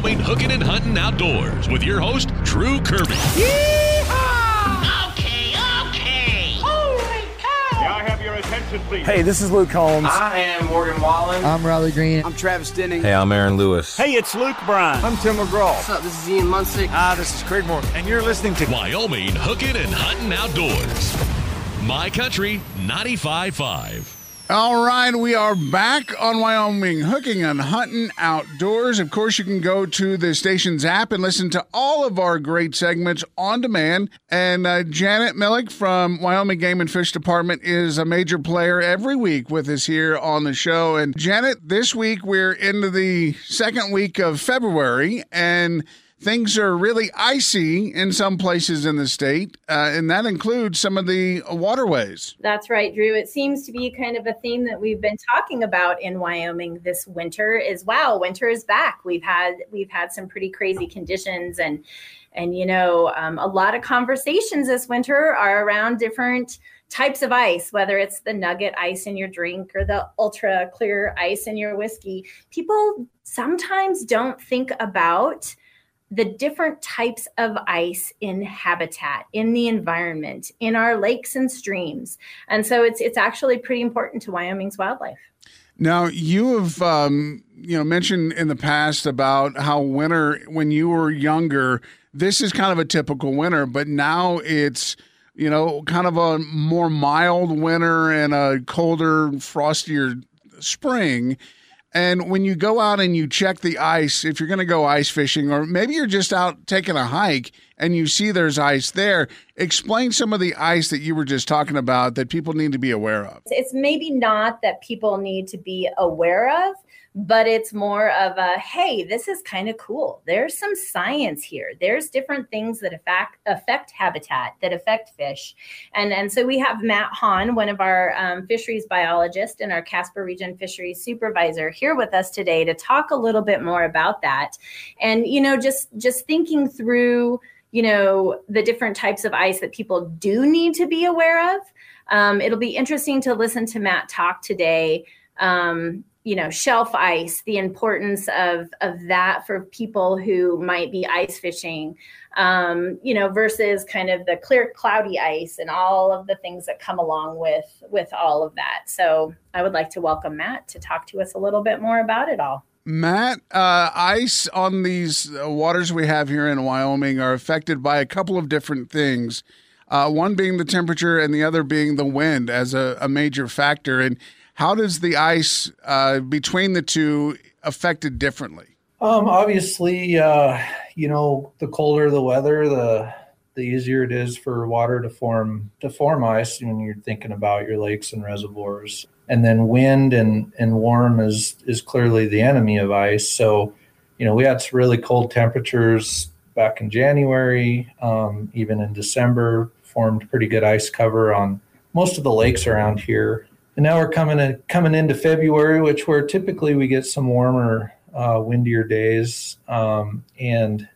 stand by for Wyoming Hooking and Hunting Outdoors with your host, Drew Kirby. Yeehaw! Okay, okay. Holy cow! May I have your attention, please? Hey, this is Luke Holmes. I am Morgan Wallen. I'm Riley Green. I'm Travis Denning. Hey, I'm Aaron Lewis. Hey, it's Luke Bryan. I'm Tim McGraw. What's up? This is Ian Munsick. Ah, this is Craig Morgan. And you're listening to Wyoming Hooking and Hunting Outdoors. My Country 95.5. All right, we are back on Wyoming Hooking and Hunting Outdoors. Of course, you can go to the station's app and listen to all of our great segments on demand. And uh, Janet Milek from Wyoming Game and Fish Department is a major player every week with us here on the show. And Janet, this week we're into the second week of February and things are really icy in some places in the state, uh, and that includes some of the waterways. That's right, Drew. It seems to be kind of a theme that we've been talking about in Wyoming this winter. Is wow, winter is back. We've had we've had some pretty crazy conditions, and and you know um, a lot of conversations this winter are around different types of ice, whether it's the nugget ice in your drink or the ultra clear ice in your whiskey. People sometimes don't think about the different types of ice in habitat in the environment in our lakes and streams. And so it's it's actually pretty important to wyoming's wildlife. Now you have um, you know mentioned in the past about how winter when you were younger this is kind of a typical winter but now it's you know kind of a more mild winter and a colder frostier spring and when you go out and you check the ice, if you're going to go ice fishing, or maybe you're just out taking a hike and you see there's ice there, explain some of the ice that you were just talking about that people need to be aware of. It's maybe not that people need to be aware of, but it's more of a hey this is kind of cool. There's some science here. There's different things that affect affect habitat that affect fish. And and so we have matt hahn one of our um, fisheries biologists and our casper region fisheries supervisor here with us today to talk a little bit more about that. And you know just just thinking through you know the different types of ice that people do need to be aware of um, it'll be interesting to listen to matt talk today um, you know shelf ice the importance of of that for people who might be ice fishing um, you know versus kind of the clear cloudy ice and all of the things that come along with with all of that so i would like to welcome matt to talk to us a little bit more about it all Matt, uh, ice on these uh, waters we have here in Wyoming are affected by a couple of different things. Uh, one being the temperature, and the other being the wind as a, a major factor. And how does the ice uh, between the two affected differently? Um, obviously, uh, you know, the colder the weather, the the easier it is for water to form to form ice when you're thinking about your lakes and reservoirs. And then wind and, and warm is is clearly the enemy of ice. So, you know, we had some really cold temperatures back in January, um, even in December, formed pretty good ice cover on most of the lakes around here and now we're coming in, coming into February, which where typically we get some warmer, uh, windier days, um, and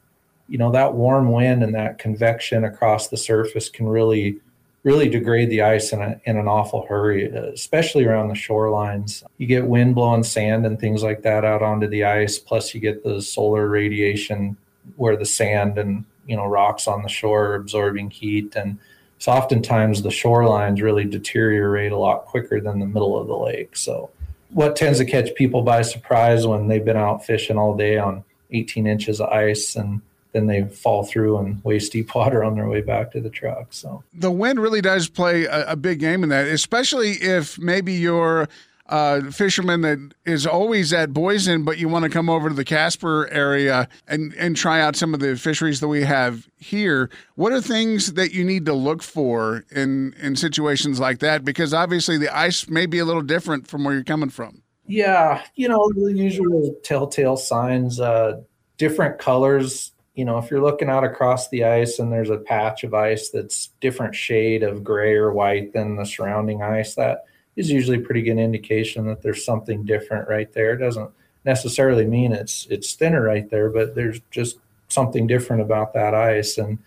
you know that warm wind and that convection across the surface can really, really degrade the ice in, a, in an awful hurry, especially around the shorelines. You get wind blowing sand and things like that out onto the ice. Plus, you get the solar radiation where the sand and you know rocks on the shore are absorbing heat and so oftentimes the shorelines really deteriorate a lot quicker than the middle of the lake. So what tends to catch people by surprise when they've been out fishing all day on 18 inches of ice and then they fall through and waist deep water on their way back to the truck. So the wind really does play a, a big game in that, especially if maybe you're uh, fisherman that is always at Boysen, but you want to come over to the Casper area and, and try out some of the fisheries that we have here. What are things that you need to look for in, in situations like that? Because obviously the ice may be a little different from where you're coming from. Yeah, you know, the usual telltale signs, uh, different colors. You know, if you're looking out across the ice and there's a patch of ice that's different shade of gray or white than the surrounding ice, that is usually a pretty good indication that there's something different right there. It doesn't necessarily mean it's it's thinner right there, but there's just something different about that ice. And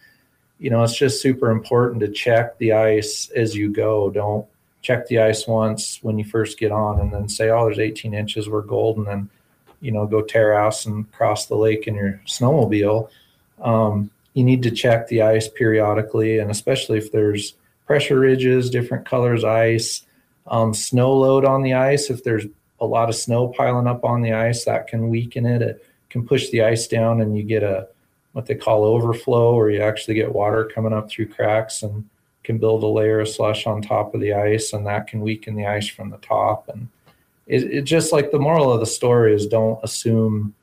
you know, it's just super important to check the ice as you go. Don't check the ice once when you first get on and then say, "Oh, there's 18 inches, we're golden, and you know, go terrace and cross the lake in your snowmobile, um, you need to check the ice periodically, and especially if there's pressure ridges, different colors ice, um, snow load on the ice. If there's a lot of snow piling up on the ice, that can weaken it. It can push the ice down, and you get a what they call overflow, where you actually get water coming up through cracks and can build a layer of slush on top of the ice, and that can weaken the ice from the top. And it, it just like the moral of the story is don't assume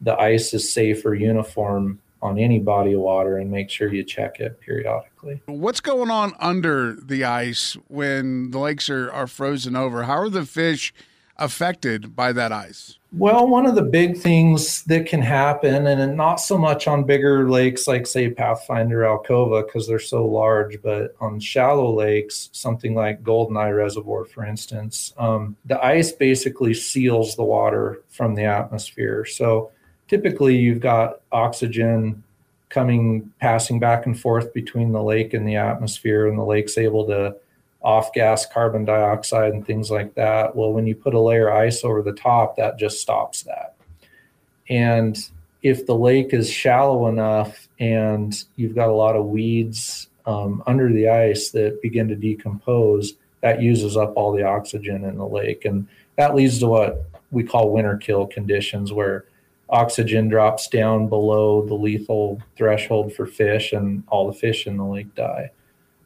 the ice is safe or uniform on any body of water and make sure you check it periodically. What's going on under the ice when the lakes are, are frozen over? How are the fish affected by that ice? Well, one of the big things that can happen, and not so much on bigger lakes like, say, Pathfinder Alcova, because they're so large, but on shallow lakes, something like Goldeneye Reservoir, for instance, um, the ice basically seals the water from the atmosphere. So typically, you've got oxygen coming, passing back and forth between the lake and the atmosphere, and the lake's able to off gas carbon dioxide and things like that. Well, when you put a layer of ice over the top, that just stops that. And if the lake is shallow enough and you've got a lot of weeds um, under the ice that begin to decompose, that uses up all the oxygen in the lake. And that leads to what we call winter kill conditions, where oxygen drops down below the lethal threshold for fish and all the fish in the lake die.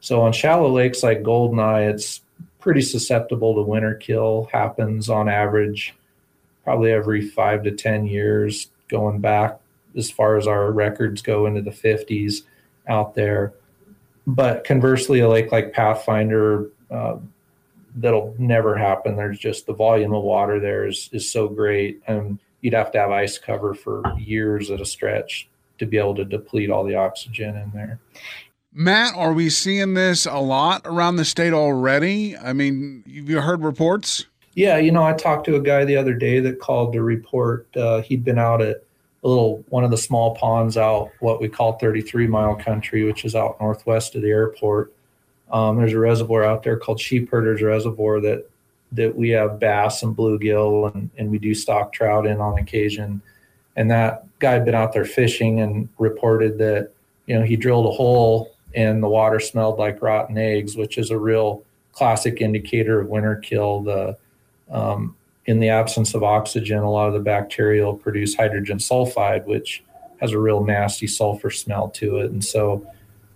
So on shallow lakes like Goldeneye, it's pretty susceptible to winter kill. Happens on average probably every five to 10 years, going back as far as our records go into the 50s out there. But conversely, a lake like Pathfinder, uh, that'll never happen. There's just the volume of water there is, is so great. And you'd have to have ice cover for years at a stretch to be able to deplete all the oxygen in there. Matt, are we seeing this a lot around the state already? I mean, you heard reports? Yeah, you know, I talked to a guy the other day that called to report uh, he'd been out at a little one of the small ponds out what we call 33 mile country, which is out northwest of the airport. Um, there's a reservoir out there called Sheep Sheepherders Reservoir that that we have bass and bluegill and, and we do stock trout in on occasion. And that guy had been out there fishing and reported that, you know, he drilled a hole and the water smelled like rotten eggs, which is a real classic indicator of winter kill. The um, in the absence of oxygen, a lot of the bacteria will produce hydrogen sulfide, which has a real nasty sulfur smell to it. And so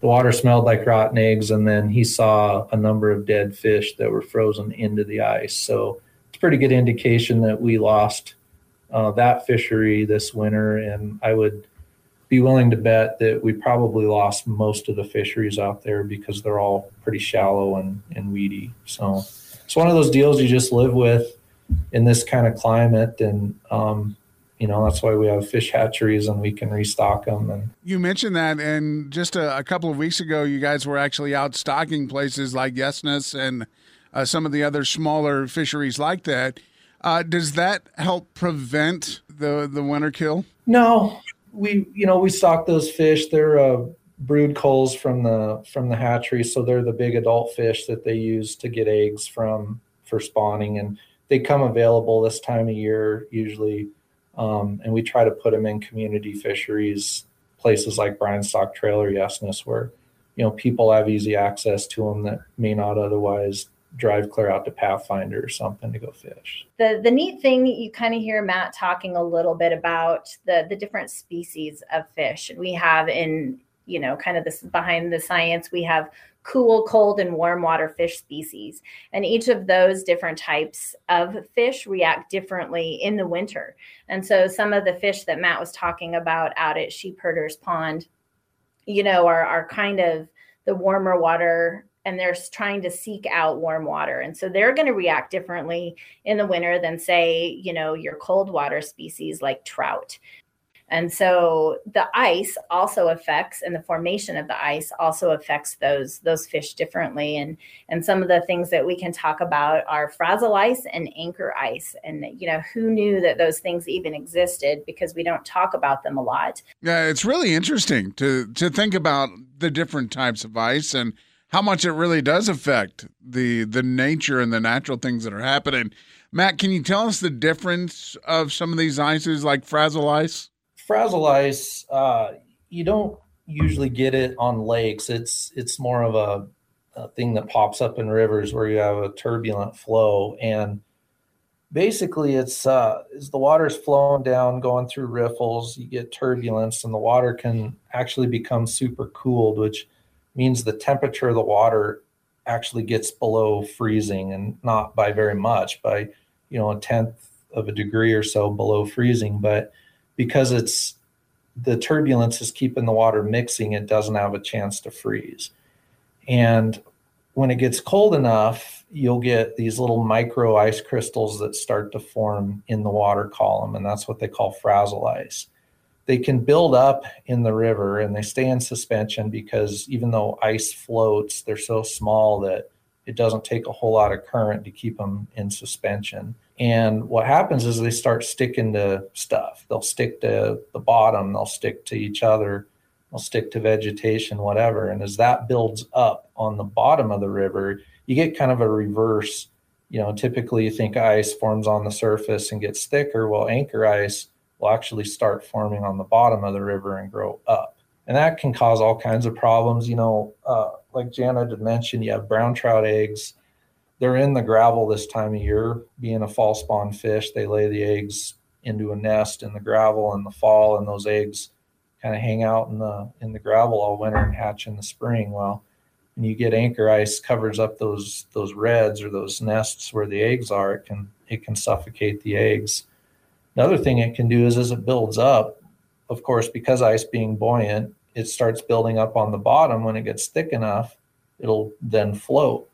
the water smelled like rotten eggs. And then he saw a number of dead fish that were frozen into the ice. So it's a pretty good indication that we lost uh, that fishery this winter. And I would be willing to bet that we probably lost most of the fisheries out there because they're all pretty shallow and, and weedy. So it's one of those deals you just live with in this kind of climate. And, um, you know, that's why we have fish hatcheries and we can restock them. And you mentioned that, and just a, a couple of weeks ago, you guys were actually out stocking places like Yesness and uh, some of the other smaller fisheries like that. Uh, does that help prevent the the winter kill? No, we you know we stock those fish. They're uh, brood culls from the from the hatchery, so they're the big adult fish that they use to get eggs from for spawning, and they come available this time of year usually. Um, and we try to put them in community fisheries, places like Bryanstock Trail or Yesness, where you know people have easy access to them that may not otherwise drive clear out to Pathfinder or something to go fish. The the neat thing you kind of hear Matt talking a little bit about the the different species of fish we have in you know kind of this behind the science we have cool, cold, and warm water fish species. And each of those different types of fish react differently in the winter. And so some of the fish that Matt was talking about out at Sheepherders Pond, you know, are, are kind of the warmer water and they're trying to seek out warm water. And so they're going to react differently in the winter than, say, you know, your cold water species like trout. And so the ice also affects, and the formation of the ice also affects those those fish differently. And and some of the things that we can talk about are frazil ice and anchor ice. And you know, who knew that those things even existed because we don't talk about them a lot. Yeah, it's really interesting to to think about the different types of ice and how much it really does affect the the nature and the natural things that are happening. Matt, can you tell us the difference of some of these ices like frazil ice? Frazil ice, uh, you don't usually get it on lakes. It's it's more of a, a thing that pops up in rivers where you have a turbulent flow and basically it's uh as the water's flowing down going through riffles you get turbulence and the water can actually become super cooled which means the temperature of the water actually gets below freezing and not by very much by you know a tenth of a degree or so below freezing but because it's the turbulence is keeping the water mixing it doesn't have a chance to freeze and when it gets cold enough you'll get these little micro ice crystals that start to form in the water column and that's what they call frazil ice they can build up in the river and they stay in suspension because even though ice floats, they're so small that it doesn't take a whole lot of current to keep them in suspension. And what happens is they start sticking to stuff. They'll stick to the bottom, they'll stick to each other, they'll stick to vegetation, whatever. And as that builds up on the bottom of the river, you get kind of a reverse. You know, typically you think ice forms on the surface and gets thicker. Well, anchor ice will actually start forming on the bottom of the river and grow up. And that can cause all kinds of problems. You know, uh, like Janet had mentioned, you have brown trout eggs. They're in the gravel this time of year, being a fall spawn fish. They lay the eggs into a nest in the gravel in the fall, and those eggs kind of hang out in the in the gravel all winter and hatch in the spring. Well, when you get anchor ice covers up those those redds or those nests where the eggs are, it can it can suffocate the eggs. Another thing it can do is as it builds up, of course, because ice being buoyant, it starts building up on the bottom. When it gets thick enough, it'll then float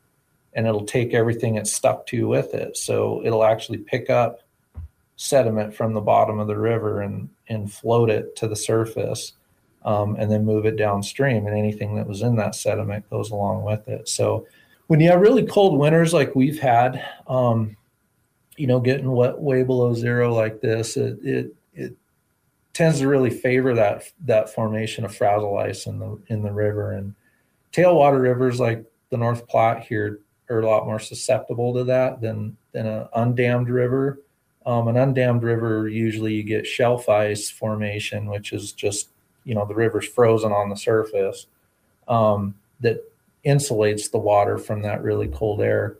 and it'll take everything it's stuck to with it. So it'll actually pick up sediment from the bottom of the river and, and float it to the surface um, and then move it downstream. And anything that was in that sediment goes along with it. So when you have really cold winters like we've had, um, you know, getting wet way below zero like this, it it it tends to really favor that that formation of frazil ice in the in the river and tailwater rivers like the North Platte here are a lot more susceptible to that than than an undammed river. Um, an undammed river usually you get shelf ice formation, which is just you know the river's frozen on the surface um, that insulates the water from that really cold air.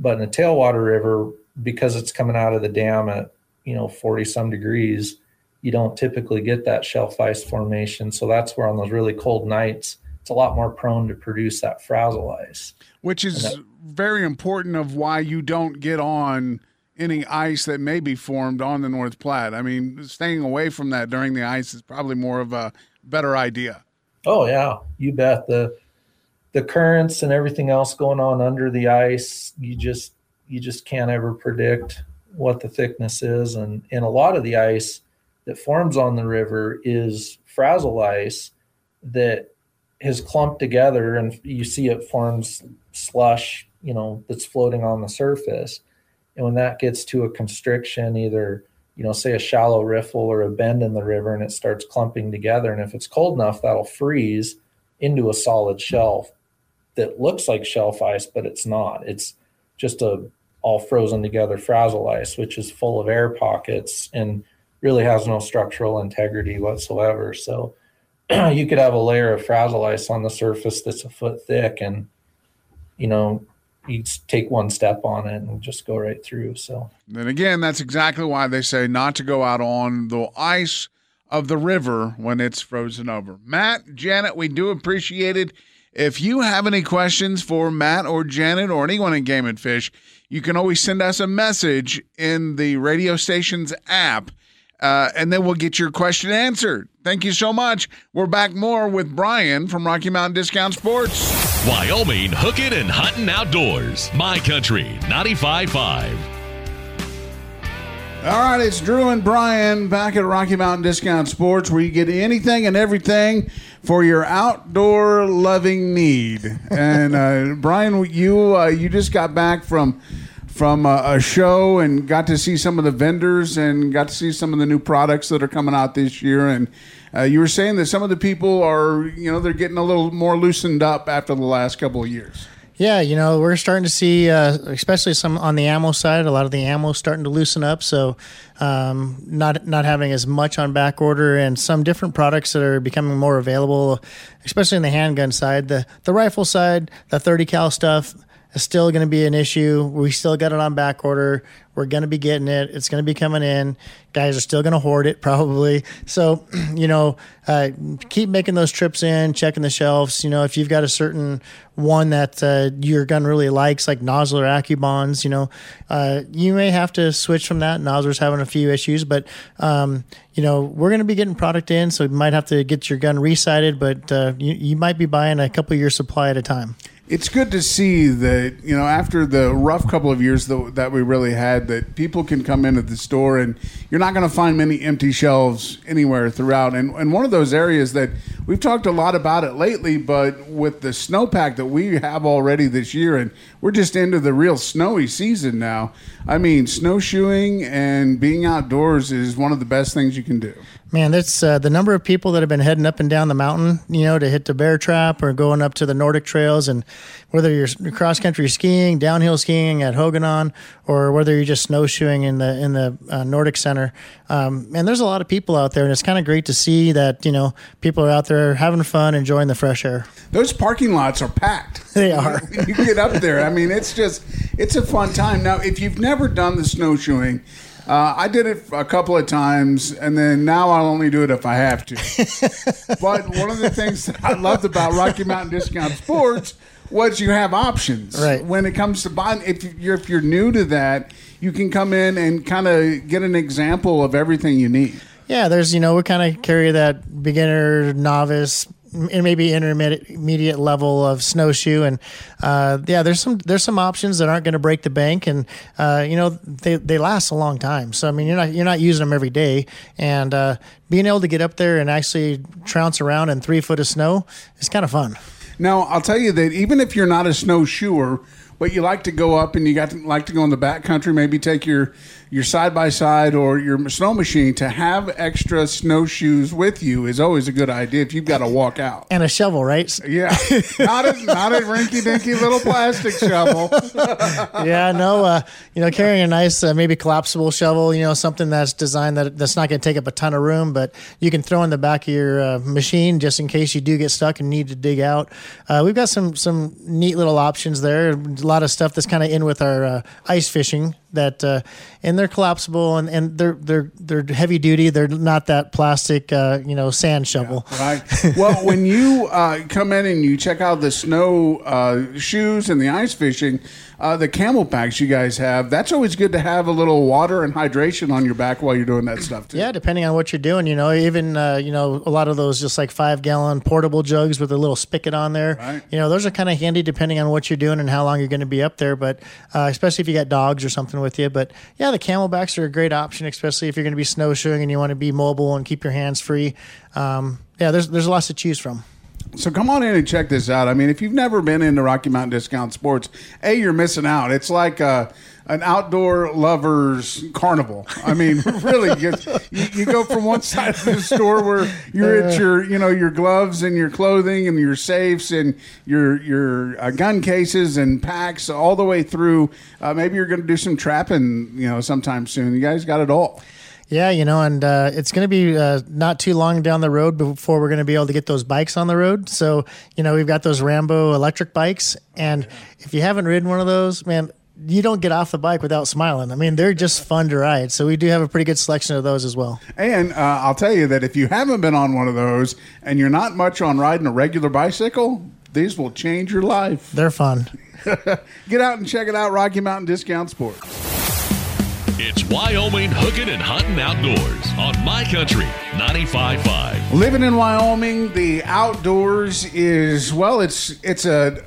But in a tailwater river, because it's coming out of the dam at you know 40 some degrees you don't typically get that shelf ice formation so that's where on those really cold nights it's a lot more prone to produce that frazil ice. Which is that, very important of why you don't get on any ice that may be formed on the north platte. I mean staying away from that during the ice is probably more of a better idea. Oh yeah you bet. The the currents and everything else going on under the ice you just you just can't ever predict what the thickness is. And, and a lot of the ice that forms on the river is frazzle ice that has clumped together and you see it forms slush, you know, that's floating on the surface. And when that gets to a constriction, either, you know, say a shallow riffle or a bend in the river and it starts clumping together. And if it's cold enough, that'll freeze into a solid shelf that looks like shelf ice, but it's not. It's just a all frozen together frazil ice, which is full of air pockets and really has no structural integrity whatsoever. So you could have a layer of frazil ice on the surface that's a foot thick and you know you take one step on it and just go right through so. And again that's exactly why they say not to go out on the ice of the river when it's frozen over. Matt janet we do appreciate it. If you have any questions for Matt or Janet or anyone in Game and Fish, you can always send us a message in the radio station's app, uh, and then we'll get your question answered. Thank you so much. We're back more with Brian from Rocky Mountain Discount Sports. Wyoming hooking and hunting outdoors. My country 95.5. All right, it's Drew and Brian back at Rocky Mountain Discount Sports, where you get anything and everything for your outdoor loving need. And uh, Brian, you uh, you just got back from from a, a show and got to see some of the vendors and got to see some of the new products that are coming out this year. And uh, you were saying that some of the people are, you know, they're getting a little more loosened up after the last couple of years. Yeah, you know, we're starting to see, uh, especially some on the ammo side, a lot of the ammo starting to loosen up. So, um, not not having as much on back order, and some different products that are becoming more available, especially in the handgun side. The the rifle side, the 30 cal stuff is still going to be an issue. We still got it on back order. We're going to be getting it. It's going to be coming in. Guys are still going to hoard it probably. So, you know, uh, keep making those trips in, checking the shelves. You know, if you've got a certain one that uh, your gun really likes, like Nosler Accubonds, you know, uh, you may have to switch from that. Nosler's having a few issues, but, um, you know, we're going to be getting product in, so you might have to get your gun resighted, but uh, you, you might be buying a couple year supply at a time it's good to see that you know after the rough couple of years that, that we really had that people can come into the store and you're not going to find many empty shelves anywhere throughout. And, and one of those areas that we've talked a lot about it lately but with the snowpack that we have already this year and we're just into the real snowy season now i mean snowshoeing and being outdoors is one of the best things you can do Man, that's uh, the number of people that have been heading up and down the mountain, you know, to hit the bear trap or going up to the Nordic trails. And whether you're cross country skiing, downhill skiing at Hogadon, or whether you're just snowshoeing in the in the uh, Nordic Center, um, man, there's a lot of people out there, and it's kind of great to see that you know people are out there having fun, enjoying the fresh air. Those parking lots are packed. They are. you get up there. I mean, it's just it's a fun time. Now, if you've never done the snowshoeing uh, I did it a couple of times, and then now I'll only do it if I have to. but one of the things that I loved about Rocky Mountain Discount Sports was you have options. Right. When it comes to buying, if you're if you're new to that, you can come in and kind of get an example of everything you need. Yeah, there's you know we kind of carry that beginner novice maybe intermediate level of snowshoe and uh, yeah there's some there's some options that aren't going to break the bank and uh, you know they, they last a long time. So I mean you're not you're not using them every day. And uh, being able to get up there and actually trounce around in three foot of snow is kind of fun. Now I'll tell you that even if you're not a snowshoer but you like to go up and you got to, like to go in the back country maybe take your your side by side or your snow machine to have extra snowshoes with you is always a good idea if you've got to walk out. And a shovel, right? Yeah, not a not a rinky dinky little plastic shovel. yeah, no, uh, you know, carrying a nice uh, maybe collapsible shovel, you know, something that's designed that that's not going to take up a ton of room, but you can throw in the back of your uh, machine just in case you do get stuck and need to dig out. Uh, we've got some some neat little options there. A lot of stuff that's kind of in with our uh, ice fishing that uh, and they're collapsible and, and they're they're they're heavy duty. They're not that plastic, uh, you know, sand shovel. Yeah, right. well, when you uh, come in and you check out the snow uh, shoes and the ice fishing, uh, the CamelBaks you guys have, that's always good to have a little water and hydration on your back while you're doing that stuff too. Yeah, depending on what you're doing, you know, even uh, you know a lot of those just like five gallon portable jugs with a little spigot on there. Right. You know, those are kind of handy depending on what you're doing and how long you're going to be up there. But uh, especially if you got dogs or something with you. But yeah, the CamelBaks are a great option, especially if you're going to be snowshoeing and you want to be mobile and keep your hands free. Um, yeah, there's there's lots to choose from. So come on in and check this out. I mean, if you've never been into Rocky Mountain Discount Sports, a you're missing out. It's like a, an outdoor lovers carnival. I mean, really, you, you, go from one side of the store where you're at your you know your gloves and your clothing and your safes and your your uh, gun cases and packs all the way through. Uh, maybe you're going to do some trapping, you know, sometime soon. You guys got it all. Yeah, you know, and uh, it's going to be uh, not too long down the road before we're going to be able to get those bikes on the road. So, you know, we've got those Rambo electric bikes, and if you haven't ridden one of those, man, you don't get off the bike without smiling. I mean, they're just fun to ride. So we do have a pretty good selection of those as well. And uh, I'll tell you that if you haven't been on one of those and you're not much on riding a regular bicycle, these will change your life. They're fun. Get out and check it out, Rocky Mountain Discount Sports. It's Wyoming hooking and hunting outdoors on My Country 95.5. Living in Wyoming, the outdoors is well, it's it's a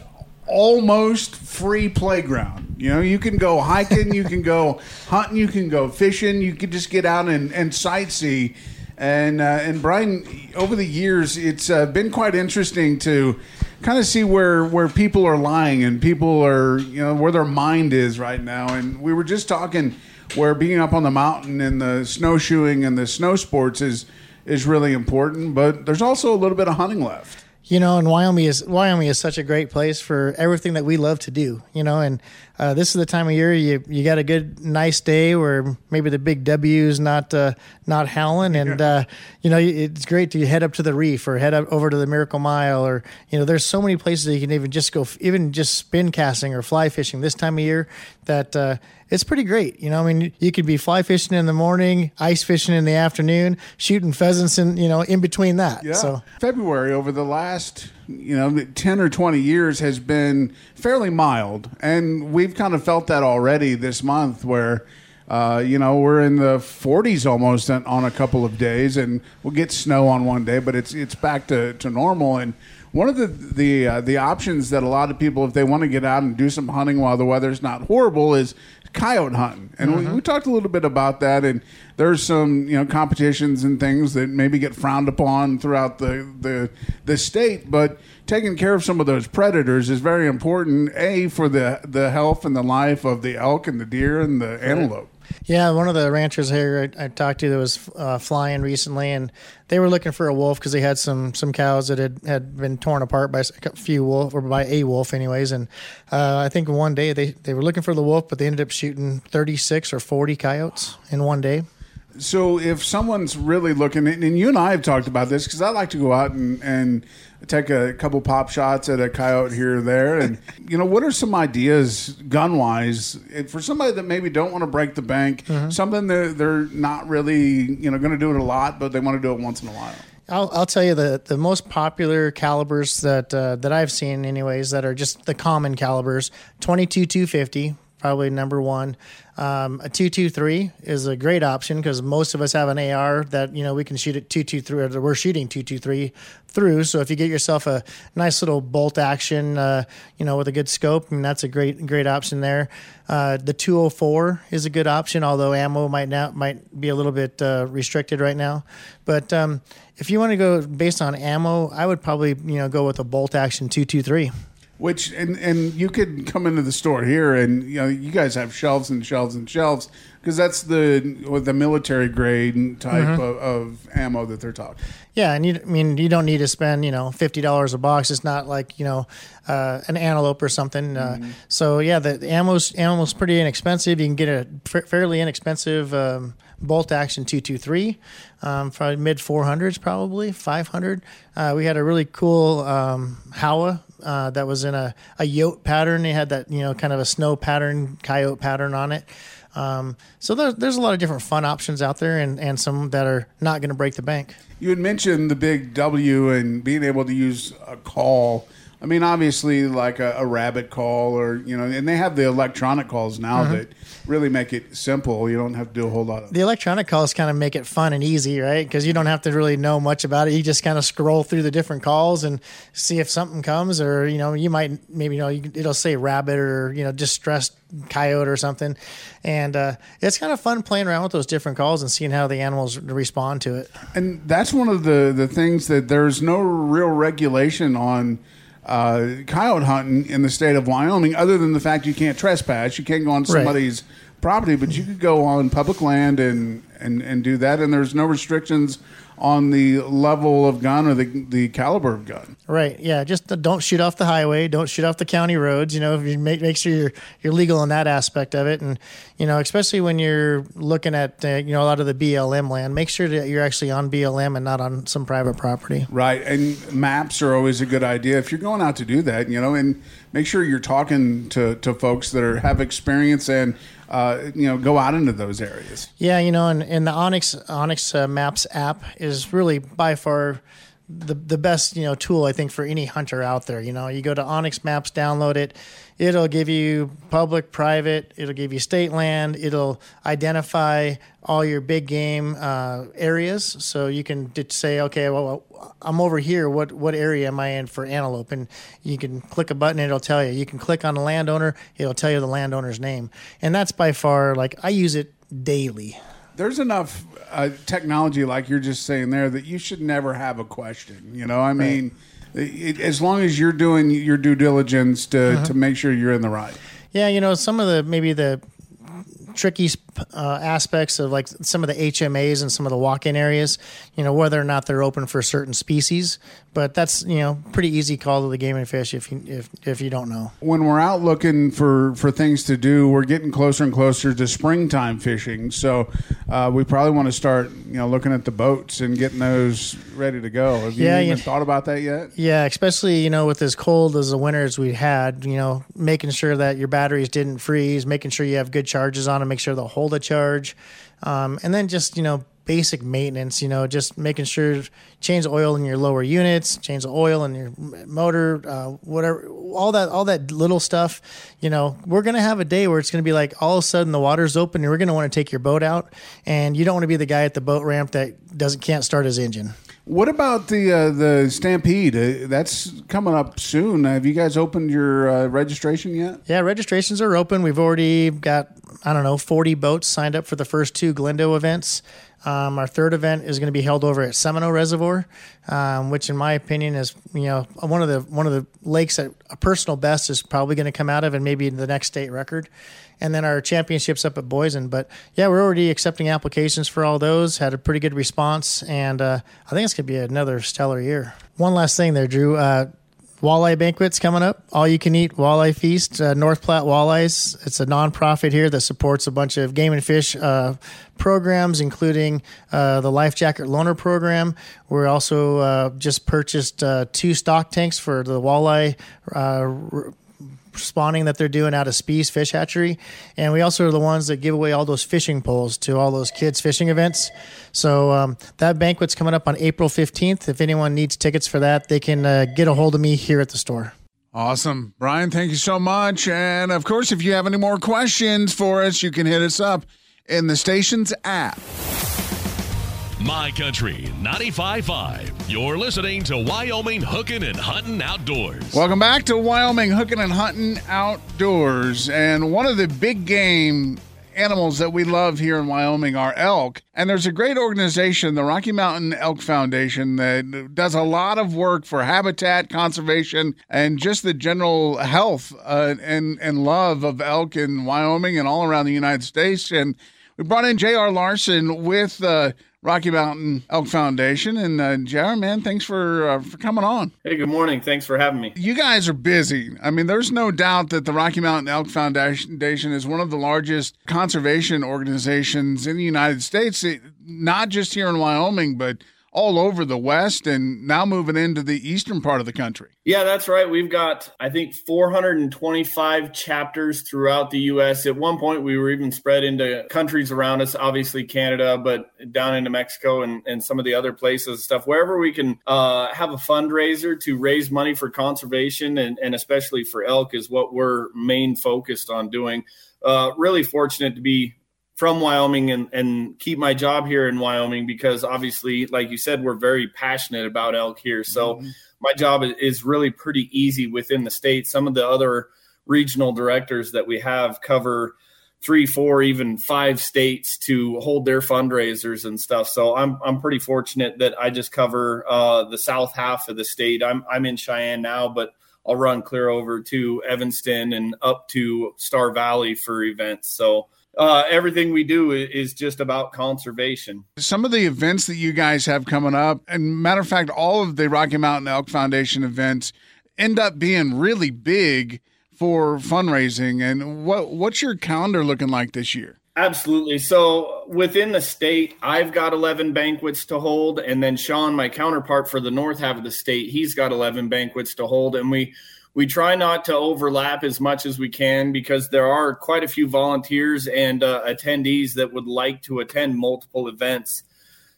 almost free playground. You know, you can go hiking, you can go hunting, you can go fishing, you can just get out and, and sightsee. And uh, and Brian, over the years, it's uh, been quite interesting to kind of see where where people are lying and people are you know where their mind is right now. And we were just talking where being up on the mountain and the snowshoeing and the snow sports is is really important, but there's also a little bit of hunting left. You know, and Wyoming is Wyoming is such a great place for everything that we love to do. You know, and uh, this is the time of year you you got a good nice day where maybe the big W is not uh, not howling, and uh, you know it's great to head up to the reef or head up over to the Miracle Mile, or you know there's so many places that you can even just go, even just spin casting or fly fishing this time of year that uh, it's pretty great. You know, I mean, you could be fly fishing in the morning, ice fishing in the afternoon, shooting pheasants in you know in between that. Yeah. So February over the last you know 10 or 20 years has been fairly mild and we've kind of felt that already this month where uh, you know we're in the 40s almost on, on a couple of days and we'll get snow on one day but it's it's back to, to normal and one of the the uh, the options that a lot of people if they want to get out and do some hunting while the weather's not horrible is coyote hunting. And we, we talked a little bit about that and there's some you know competitions and things that maybe get frowned upon throughout the the, the state but taking care of some of those predators is very important a for the the health and the life of the elk and the deer and the antelope Yeah, one of the ranchers here I, I talked to that was uh, flying recently, and they were looking for a wolf because they had some some cows that had, had been torn apart by a few wolf or by a wolf, anyways. And uh, I think one day they, they were looking for the wolf, but they ended up shooting thirty six or forty coyotes in one day. So if someone's really looking, and you and I have talked about this because I like to go out and, and take a couple pop shots at a coyote here or there, and you know what are some ideas gun wise for somebody that maybe don't want to break the bank, something that they're not really you know going to do it a lot, but they want to do it once in a while. I'll, I'll tell you the, the most popular calibers that uh, that I've seen, anyways, that are just the common calibers 22 250, probably number one. Um, a 223 is a great option because most of us have an AR that you know we can shoot at 223 or we're shooting 223 through. So if you get yourself a nice little bolt action, uh, you know, with a good scope, mean, that's a great great option there. Uh, the 204 is a good option, although ammo might now might be a little bit uh, restricted right now. But um, if you want to go based on ammo, I would probably you know go with a bolt action 223. Which and and you could come into the store here and you know you guys have shelves and shelves and shelves because that's the the military grade type of, of ammo that they're talking. Yeah, and you I mean you don't need to spend you know fifty dollars a box. It's not like you know uh, an antelope or something. Uh, so yeah, the, the ammo's ammo's pretty inexpensive. You can get a fa- fairly inexpensive um, bolt action two two three, um, probably mid four hundreds, probably five hundred. Uh, we had a really cool um, Howa. Uh, that was in a, a yote pattern. They had that, you know, kind of a snow pattern, coyote pattern on it. Um, so there's, there's a lot of different fun options out there and, and some that are not going to break the bank. You had mentioned the big W and being able to use a call. I mean, obviously, like a, a rabbit call, or you know, and they have the electronic calls now that really make it simple. You don't have to do a whole lot of. The electronic calls kind of make it fun and easy, right? Because you don't have to really know much about it. You just kind of scroll through the different calls and see if something comes, or you know, you might maybe you know you, it'll say rabbit or you know distressed coyote or something, and uh, it's kind of fun playing around with those different calls and seeing how the animals respond to it. And that's one of the the things that there's no real regulation on. Uh, coyote hunting in the state of Wyoming, other than the fact you can't trespass, you can't go on somebody's property, but you could go on public land and, and, and do that, and there's no restrictions on the level of gun or the the caliber of gun. Right. Yeah. Just don't shoot off the highway. Don't shoot off the county roads. You know, you make make sure you're you're legal in that aspect of it, and you know, especially when you're looking at uh, you know a lot of the BLM land, make sure that you're actually on BLM and not on some private property. Right, and maps are always a good idea if you're going out to do that. You know, and make sure you're talking to, to folks that are have experience and uh, you know go out into those areas. Yeah. You know, and, and the onX onX uh, Maps app is really by far the the best you know tool I think for any hunter out there. You know, you go to onX Maps, download it. It'll give you public, private. It'll give you state land. It'll identify all your big game uh, areas, so you can say, okay, well, I'm over here. What what area am I in for antelope? And you can click a button, it'll tell you. You can click on the landowner. It'll tell you the landowner's name, and that's by far like I use it daily. There's enough uh, technology, like you're just saying there, that you should never have a question. You know, I mean, it, as long as you're doing your due diligence to, Uh-huh. to make sure you're in the right. Yeah, you know, some of the maybe the tricky uh, aspects of like some of the HMAs and some of the walk-in areas, you know, whether or not they're open for certain species. But that's you know pretty easy call to the game and fish if you if if you don't know. When we're out looking for, for things to do, we're getting closer and closer to springtime fishing. So uh, we probably want to start, you know, looking at the boats and getting those ready to go. Have you Yeah, even you- thought about that yet? Yeah, especially you know with as cold as the winters we had, you know, making sure that your batteries didn't freeze, making sure you have good charges on them, make sure they'll hold a charge, um, and then just you know basic maintenance. You know, just making sure change oil in your lower units, change the oil in your motor, uh, whatever, all that, all that little stuff. You know, we're gonna have a day where it's gonna be like all of a sudden the water's open and we're gonna want to take your boat out, and you don't want to be the guy at the boat ramp that doesn't can't start his engine. What about the uh, the Stampede? Uh, that's coming up soon. Have you guys opened your uh, registration yet? Yeah, registrations are open. We've already got, I don't know, 40 boats signed up for the first two Glendo events. Um, our third event is going to be held over at Seminoe Reservoir, um, which, in my opinion, is you know one of the one of the lakes that a personal best is probably going to come out of, and maybe the next state record. And then our championships up at Boysen. But yeah, we're already accepting applications for all those. Had a pretty good response, and uh, I think it's going to be another stellar year. One last thing there, Drew. Uh, Walleye banquets coming up. All you can eat walleye feast. Uh, North Platte Walleyes. It's a nonprofit here that supports a bunch of game and fish uh, programs, including uh, the Life Jacket Loaner program. We're also uh, just purchased uh, two stock tanks for the walleye. Spawning that they're doing out of Speas Fish Hatchery, and we also are the ones that give away all those fishing poles to all those kids fishing events. So um, that banquet's coming up on April fifteenth. If anyone needs tickets for that, they can uh, get a hold of me here at the store. Awesome. Brian, thank you so much. And of course, if you have any more questions for us, you can hit us up in the station's app. My Country 95.5. You're listening to Wyoming Hooking and Hunting Outdoors. Welcome back to Wyoming Hooking and Hunting Outdoors. And one of the big game animals that we love here in Wyoming are elk. And there's a great organization, the Rocky Mountain Elk Foundation, that does a lot of work for habitat conservation and just the general health uh, and, and love of elk in Wyoming and all around the United States. And we brought in J.R. Larson with uh, Rocky Mountain Elk Foundation. And uh, J.R., man, thanks for, uh, for coming on. Hey, good morning. Thanks for having me. You guys are busy. I mean, there's no doubt that the Rocky Mountain Elk Foundation is one of the largest conservation organizations in the United States, not just here in Wyoming, but all over the West and now moving into the eastern part of the country. Yeah, that's right. We've got, I think, 425 chapters throughout the U.S. At one point, we were even spread into countries around us, obviously Canada, but down into Mexico and, and some of the other places and stuff. Wherever we can uh, have a fundraiser to raise money for conservation and, and especially for elk is what we're main focused on doing. Uh, really fortunate to be from Wyoming and, and keep my job here in Wyoming because obviously, like you said, we're very passionate about elk here. So my job is- is really pretty easy within the state. Some of the other regional directors that we have cover three, four, even five states to hold their fundraisers and stuff. So I'm I'm pretty fortunate that I just cover uh, the south half of the state. I'm I'm in Cheyenne now, but I'll run clear over to Evanston and up to Star Valley for events. So uh, everything we do is just about conservation. Some of the events that you guys have coming up, and matter of fact, all of the Rocky Mountain Elk Foundation events end up being really big for fundraising. And what what's your calendar looking like this year? Absolutely. So within the state, I've got 11 banquets to hold. And then Sean, my counterpart for the north half of the state, he's got 11 banquets to hold. And we, we try not to overlap as much as we can because there are quite a few volunteers and uh, attendees that would like to attend multiple events.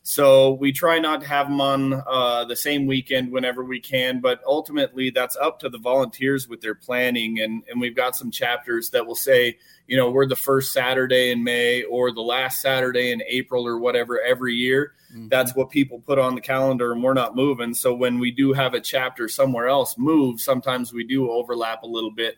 So we try not to have them on uh, the same weekend whenever we can, but ultimately that's up to the volunteers with their planning. And, and we've got some chapters that will say, you know, we're the first Saturday in May or the last Saturday in April or whatever every year. That's what people put on the calendar and we're not moving. So when we do have a chapter somewhere else move, sometimes we do overlap a little bit.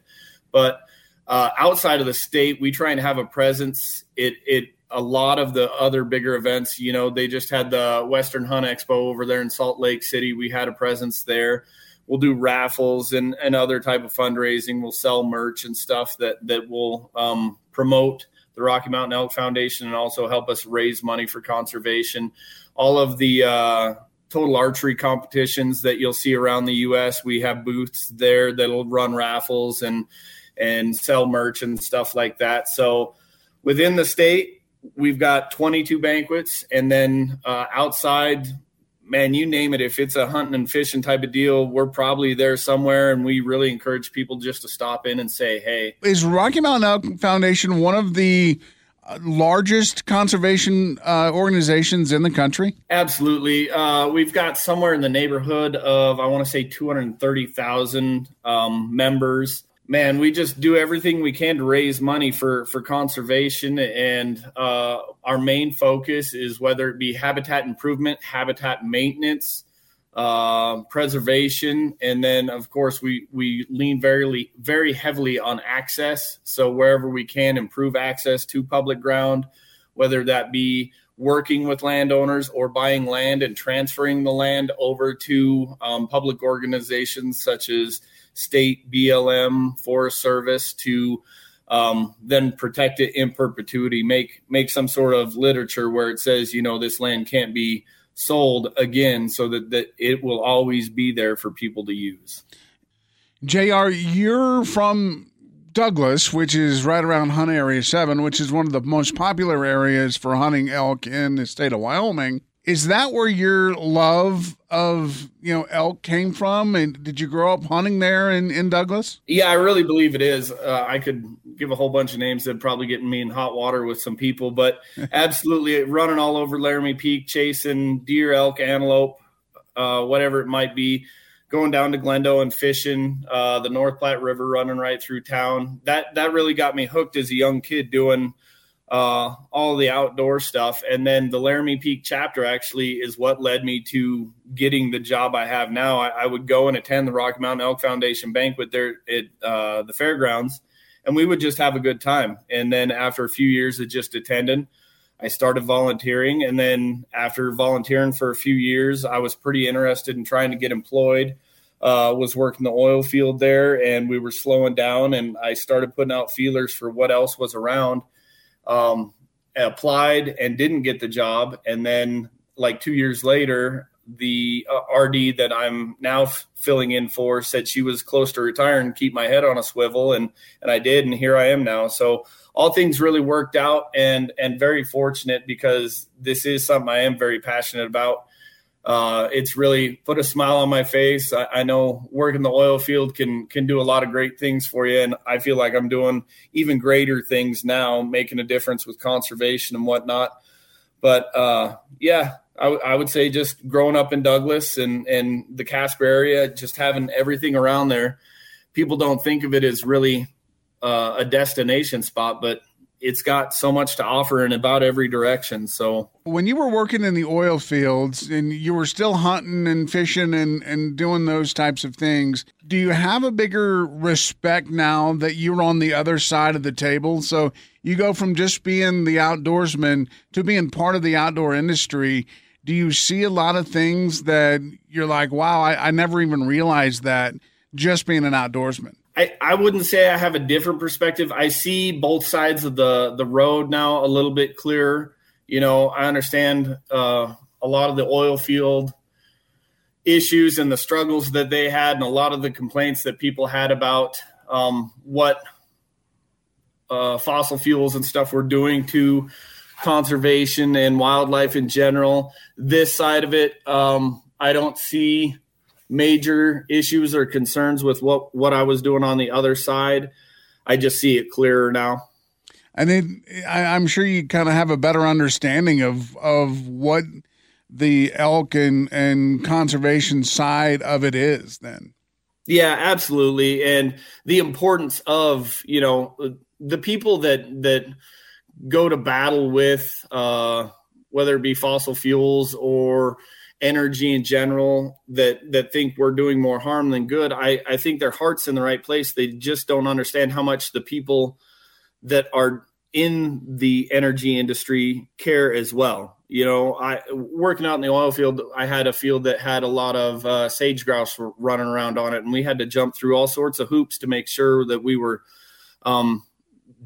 But uh, outside of the state, we try and have a presence. It, it, a lot of the other bigger events, you know, they just had the Western Hunt Expo over there in Salt Lake City. We had a presence there. we'll do raffles and, and other type of fundraising. We'll sell merch and stuff that that will um, promote the Rocky Mountain Elk Foundation and also help us raise money for conservation. All of the uh, total archery competitions that you'll see around the U.S. We have booths there that'll run raffles and and sell merch and stuff like that. So within the state, we've got 22 banquets, and then uh, outside man, you name it. If it's a hunting and fishing type of deal, we're probably there somewhere. And we really encourage people just to stop in and say, hey. Is Rocky Mountain Elk Foundation one of the uh, largest conservation uh, organizations in the country? Absolutely. Uh, we've got somewhere in the neighborhood of, I want to say, 230,000 um, members man, we just do everything we can to raise money for for conservation, and uh, our main focus is whether it be habitat improvement, habitat maintenance, uh, preservation, and then of course we we lean very very heavily on access. So wherever we can improve access to public ground, whether that be working with landowners or buying land and transferring the land over to um, public organizations such as state BLM Forest Service to um, then protect it in perpetuity. Make make some sort of literature where it says, you know, this land can't be sold again, so that that it will always be there for people to use. J.R., you're from Douglas, which is right around Hunt Area 7, which is one of the most popular areas for hunting elk in the state of Wyoming. Is that where your love of you know elk came from? And did you grow up hunting there in, in Douglas? Yeah, I really believe it is. Uh, I could give a whole bunch of names that probably get me in hot water with some people, but absolutely running all over Laramie Peak, chasing deer, elk, antelope, uh, whatever it might be. Going down to Glendo and fishing uh, the North Platte River, running right through town. That that really got me hooked as a young kid doing uh, all the outdoor stuff. And then the Laramie Peak chapter actually is what led me to getting the job I have now. I, I would go and attend the Rocky Mountain Elk Foundation banquet there at uh, the fairgrounds, and we would just have a good time. And then after a few years of just attending, I started volunteering. And then after volunteering for a few years, I was pretty interested in trying to get employed. Uh, was working the oil field there, and we were slowing down. And I started putting out feelers for what else was around um, applied and didn't get the job. And then, like two years later, the uh, RD that I'm now f- filling in for said she was close to retiring, keep my head on a swivel, and and I did, and here I am now. So all things really worked out, and and very fortunate because this is something I am very passionate about uh, it's really put a smile on my face. I, I, know working the oil field can can do a lot of great things for you, and I feel like I'm doing even greater things now, making a difference with conservation and whatnot. But uh, yeah, I, I, would say just growing up in Douglas and and the Casper area, just having everything around there. People don't think of it as really uh, a destination spot, but it's got so much to offer in about every direction. So when you were working in the oil fields and you were still hunting and fishing and, and doing those types of things, do you have a bigger respect now that you're on the other side of the table? So you go from just being the outdoorsman to being part of the outdoor industry. Do you see a lot of things that you're like, wow, I, I never even realized that just being an outdoorsman? I, I wouldn't say I have a different perspective. I see both sides of the the road now a little bit clearer. You know, I understand uh, a lot of the oil field issues and the struggles that they had, and a lot of the complaints that people had about um, what uh, fossil fuels and stuff were doing to conservation and wildlife in general. This side of it, um, I don't see major issues or concerns with what what I was doing on the other side. I just see it clearer now. And then I, I'm sure you kind of have a better understanding of of what the elk and and conservation side of it is then. Yeah, absolutely. And the importance of, you know, the people that that go to battle with uh whether it be fossil fuels or energy in general that that think we're doing more harm than good i i think their heart's in the right place they just don't understand how much the people that are in the energy industry care as well You know, I working out in the oil field, I had a field that had a lot of uh, sage grouse running around on it, and we had to jump through all sorts of hoops to make sure that we were um,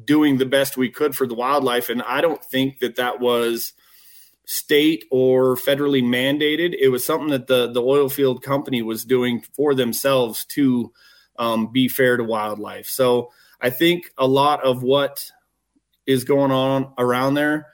doing the best we could for the wildlife. And I don't think that that was state or federally mandated. It was something that the the oil field company was doing for themselves to um, be fair to wildlife. So I think a lot of what is going on around there,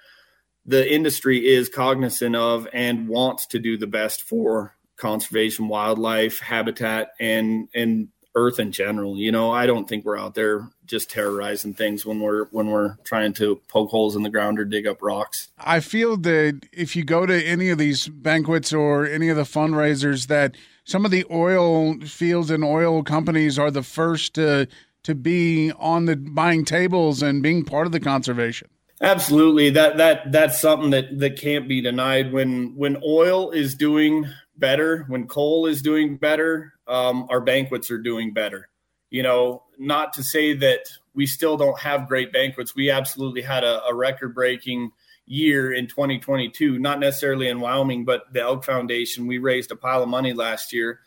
the industry is cognizant of and wants to do the best for conservation, wildlife, habitat, and and earth in general. You know, I don't think we're out there just terrorizing things when we're when we're trying to poke holes in the ground or dig up rocks. I feel that if you go to any of these banquets or any of the fundraisers that some of the oil fields and oil companies are the first to to be on the buying tables and being part of the conservation. Absolutely. That that that's something that that can't be denied when when oil is doing better, when coal is doing better, um, our banquets are doing better. You know, not to say that we still don't have great banquets. We absolutely had a, a record breaking year in 2022, not necessarily in Wyoming, but the Elk Foundation. We raised a pile of money last year.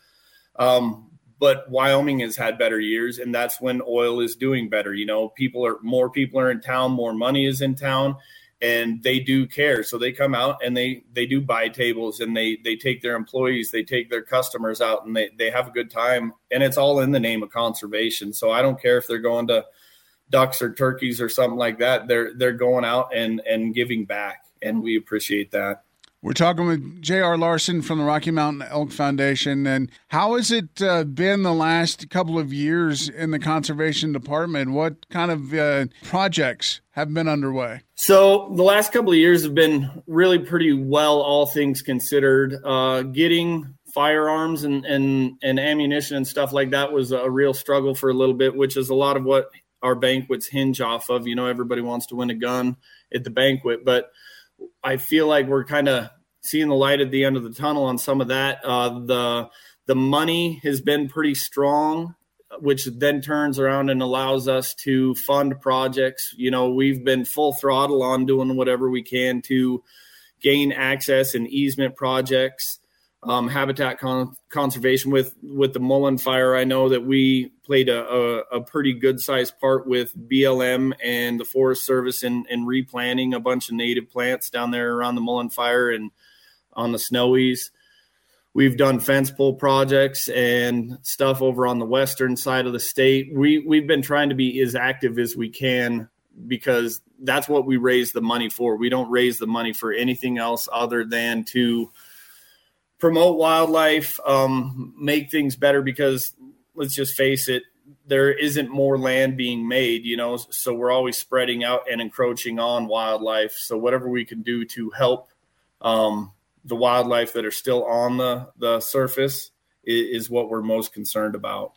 Um, but Wyoming has had better years, and that's when oil is doing better. You know, people are more people are in town, more money is in town, and they do care. So they come out and they they do buy tables and they they take their employees they take their customers out and they they have a good time. And it's all in the name of conservation. So i don't care if they're going to ducks or turkeys or something like that. They're they're going out and and giving back. And mm-hmm. we appreciate that we're talking with J.R. Larson from the Rocky Mountain Elk Foundation. And how has it uh, been the last couple of years in the conservation department? What kind of uh, projects have been underway? So, the last couple of years have been really pretty well, all things considered. Uh, getting firearms and, and, and ammunition and stuff like that was a real struggle for a little bit, which is a lot of what our banquets hinge off of. You know, everybody wants to win a gun at the banquet, but I feel like we're kind of seeing the light at the end of the tunnel on some of that. Uh, the the money has been pretty strong, which then turns around and allows us to fund projects. You know, we've been full throttle on doing whatever we can to gain access and easement projects. Um, habitat con- conservation with with the Mullen fire. I know that we played a, a, a, pretty good sized part with BLM and the Forest Service in, in replanting a bunch of native plants down there around the Mullen fire and on the snowies. We've done fence pole projects and stuff over on the western side of the state. We we've been trying to be as active as we can because that's what we raise the money for. We don't raise the money for anything else other than to promote wildlife, um, make things better. Because let's just face it, there isn't more land being made, you know. So we're always spreading out and encroaching on wildlife. So whatever we can do to help um, the wildlife that are still on the the surface is, is what we're most concerned about.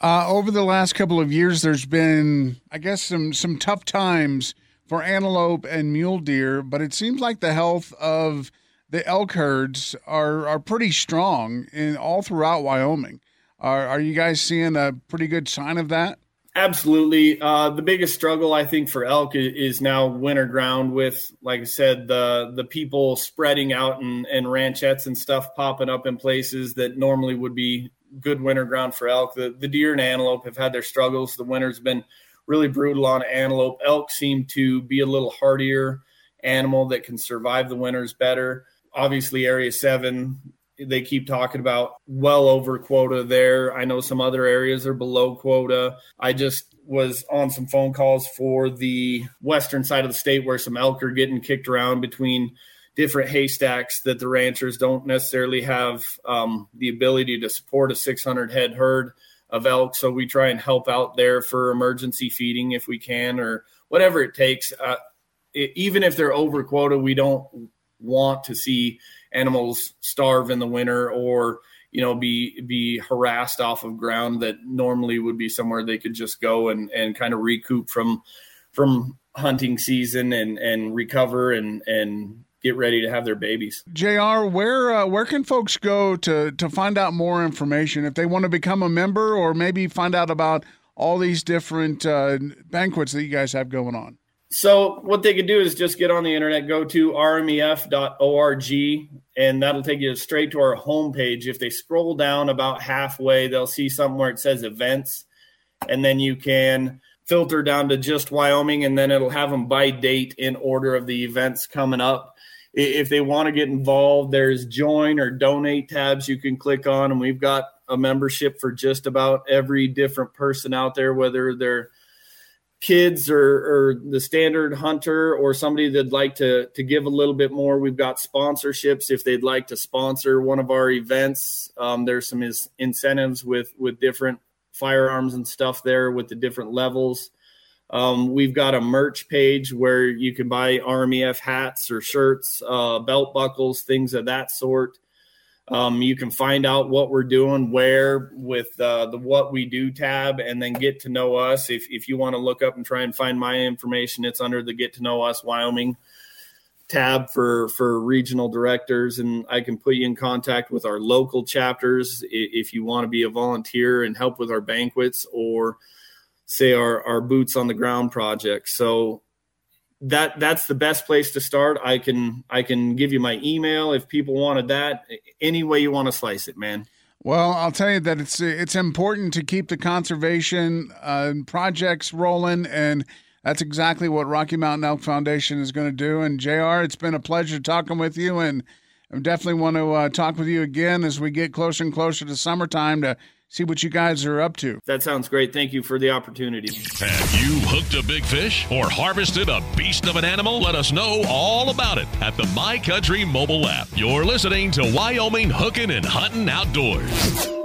Uh, over the last couple of years, there's been, I guess, some some tough times for antelope and mule deer, but it seems like the health of the elk herds are are pretty strong in all throughout Wyoming. Are are you guys seeing a pretty good sign of that? Absolutely. Uh, the biggest struggle I think for elk is, now winter ground with, like I said, the the people spreading out and, and ranchettes and stuff popping up in places that normally would be good winter ground for elk. The, the deer and antelope have had their struggles. The winter's been really brutal on antelope. Elk seem to be a little hardier animal that can survive the winters better. Obviously, Area 7 they keep talking about well over quota there. I know some other areas are below quota. I just was on some phone calls for the western side of the state where some elk are getting kicked around between different haystacks that the ranchers don't necessarily have um, the ability to support a 600 head herd of elk. So we try and help out there for emergency feeding if we can or whatever it takes. Uh, it, even if they're over quota, we don't want to see animals starve in the winter or you know be be harassed off of ground that normally would be somewhere they could just go and and kind of recoup from from hunting season and and recover and and get ready to have their babies. J.R. Where uh, where can folks go to to find out more information if they want to become a member or maybe find out about all these different uh, banquets that you guys have going on? So what they could do is just get on the internet, go to rmef.org, and that'll take you straight to our homepage. If they scroll down about halfway, they'll see something where it says events, and then you can filter down to just Wyoming, and then it'll have them by date in order of the events coming up. If they want to get involved, there's join or donate tabs you can click on, and we've got a membership for just about every different person out there, whether they're kids or, or the standard hunter or somebody that'd like to to give a little bit more we've got sponsorships. If they'd like to sponsor one of our events um, there's some is incentives with with different firearms and stuff there with the different levels. Um, we've got a merch page where you can buy rmef hats or shirts uh, belt buckles things of that sort um, you can find out what we're doing where with uh, the what we do tab and then get to know us. If, if you want to look up and try and find my information, it's under the get to know us Wyoming tab for for regional directors and I can put you in contact with our local chapters if you want to be a volunteer and help with our banquets or say our our boots on the ground project. So that that's the best place to start. I can I can give you my email if people wanted that. Any way you want to slice it, man. Well, I'll tell you that it's it's important to keep the conservation uh, projects rolling, and that's exactly what Rocky Mountain Elk Foundation is going to do. And J.R., it's been a pleasure talking with you, and I definitely want to uh, talk with you again as we get closer and closer to summertime to see what you guys are up to. That sounds great. Thank you for the opportunity. Have you hooked a big fish or harvested a beast of an animal? Let us know all about it at the My Country mobile app. You're listening to Wyoming Hooking and Hunting Outdoors.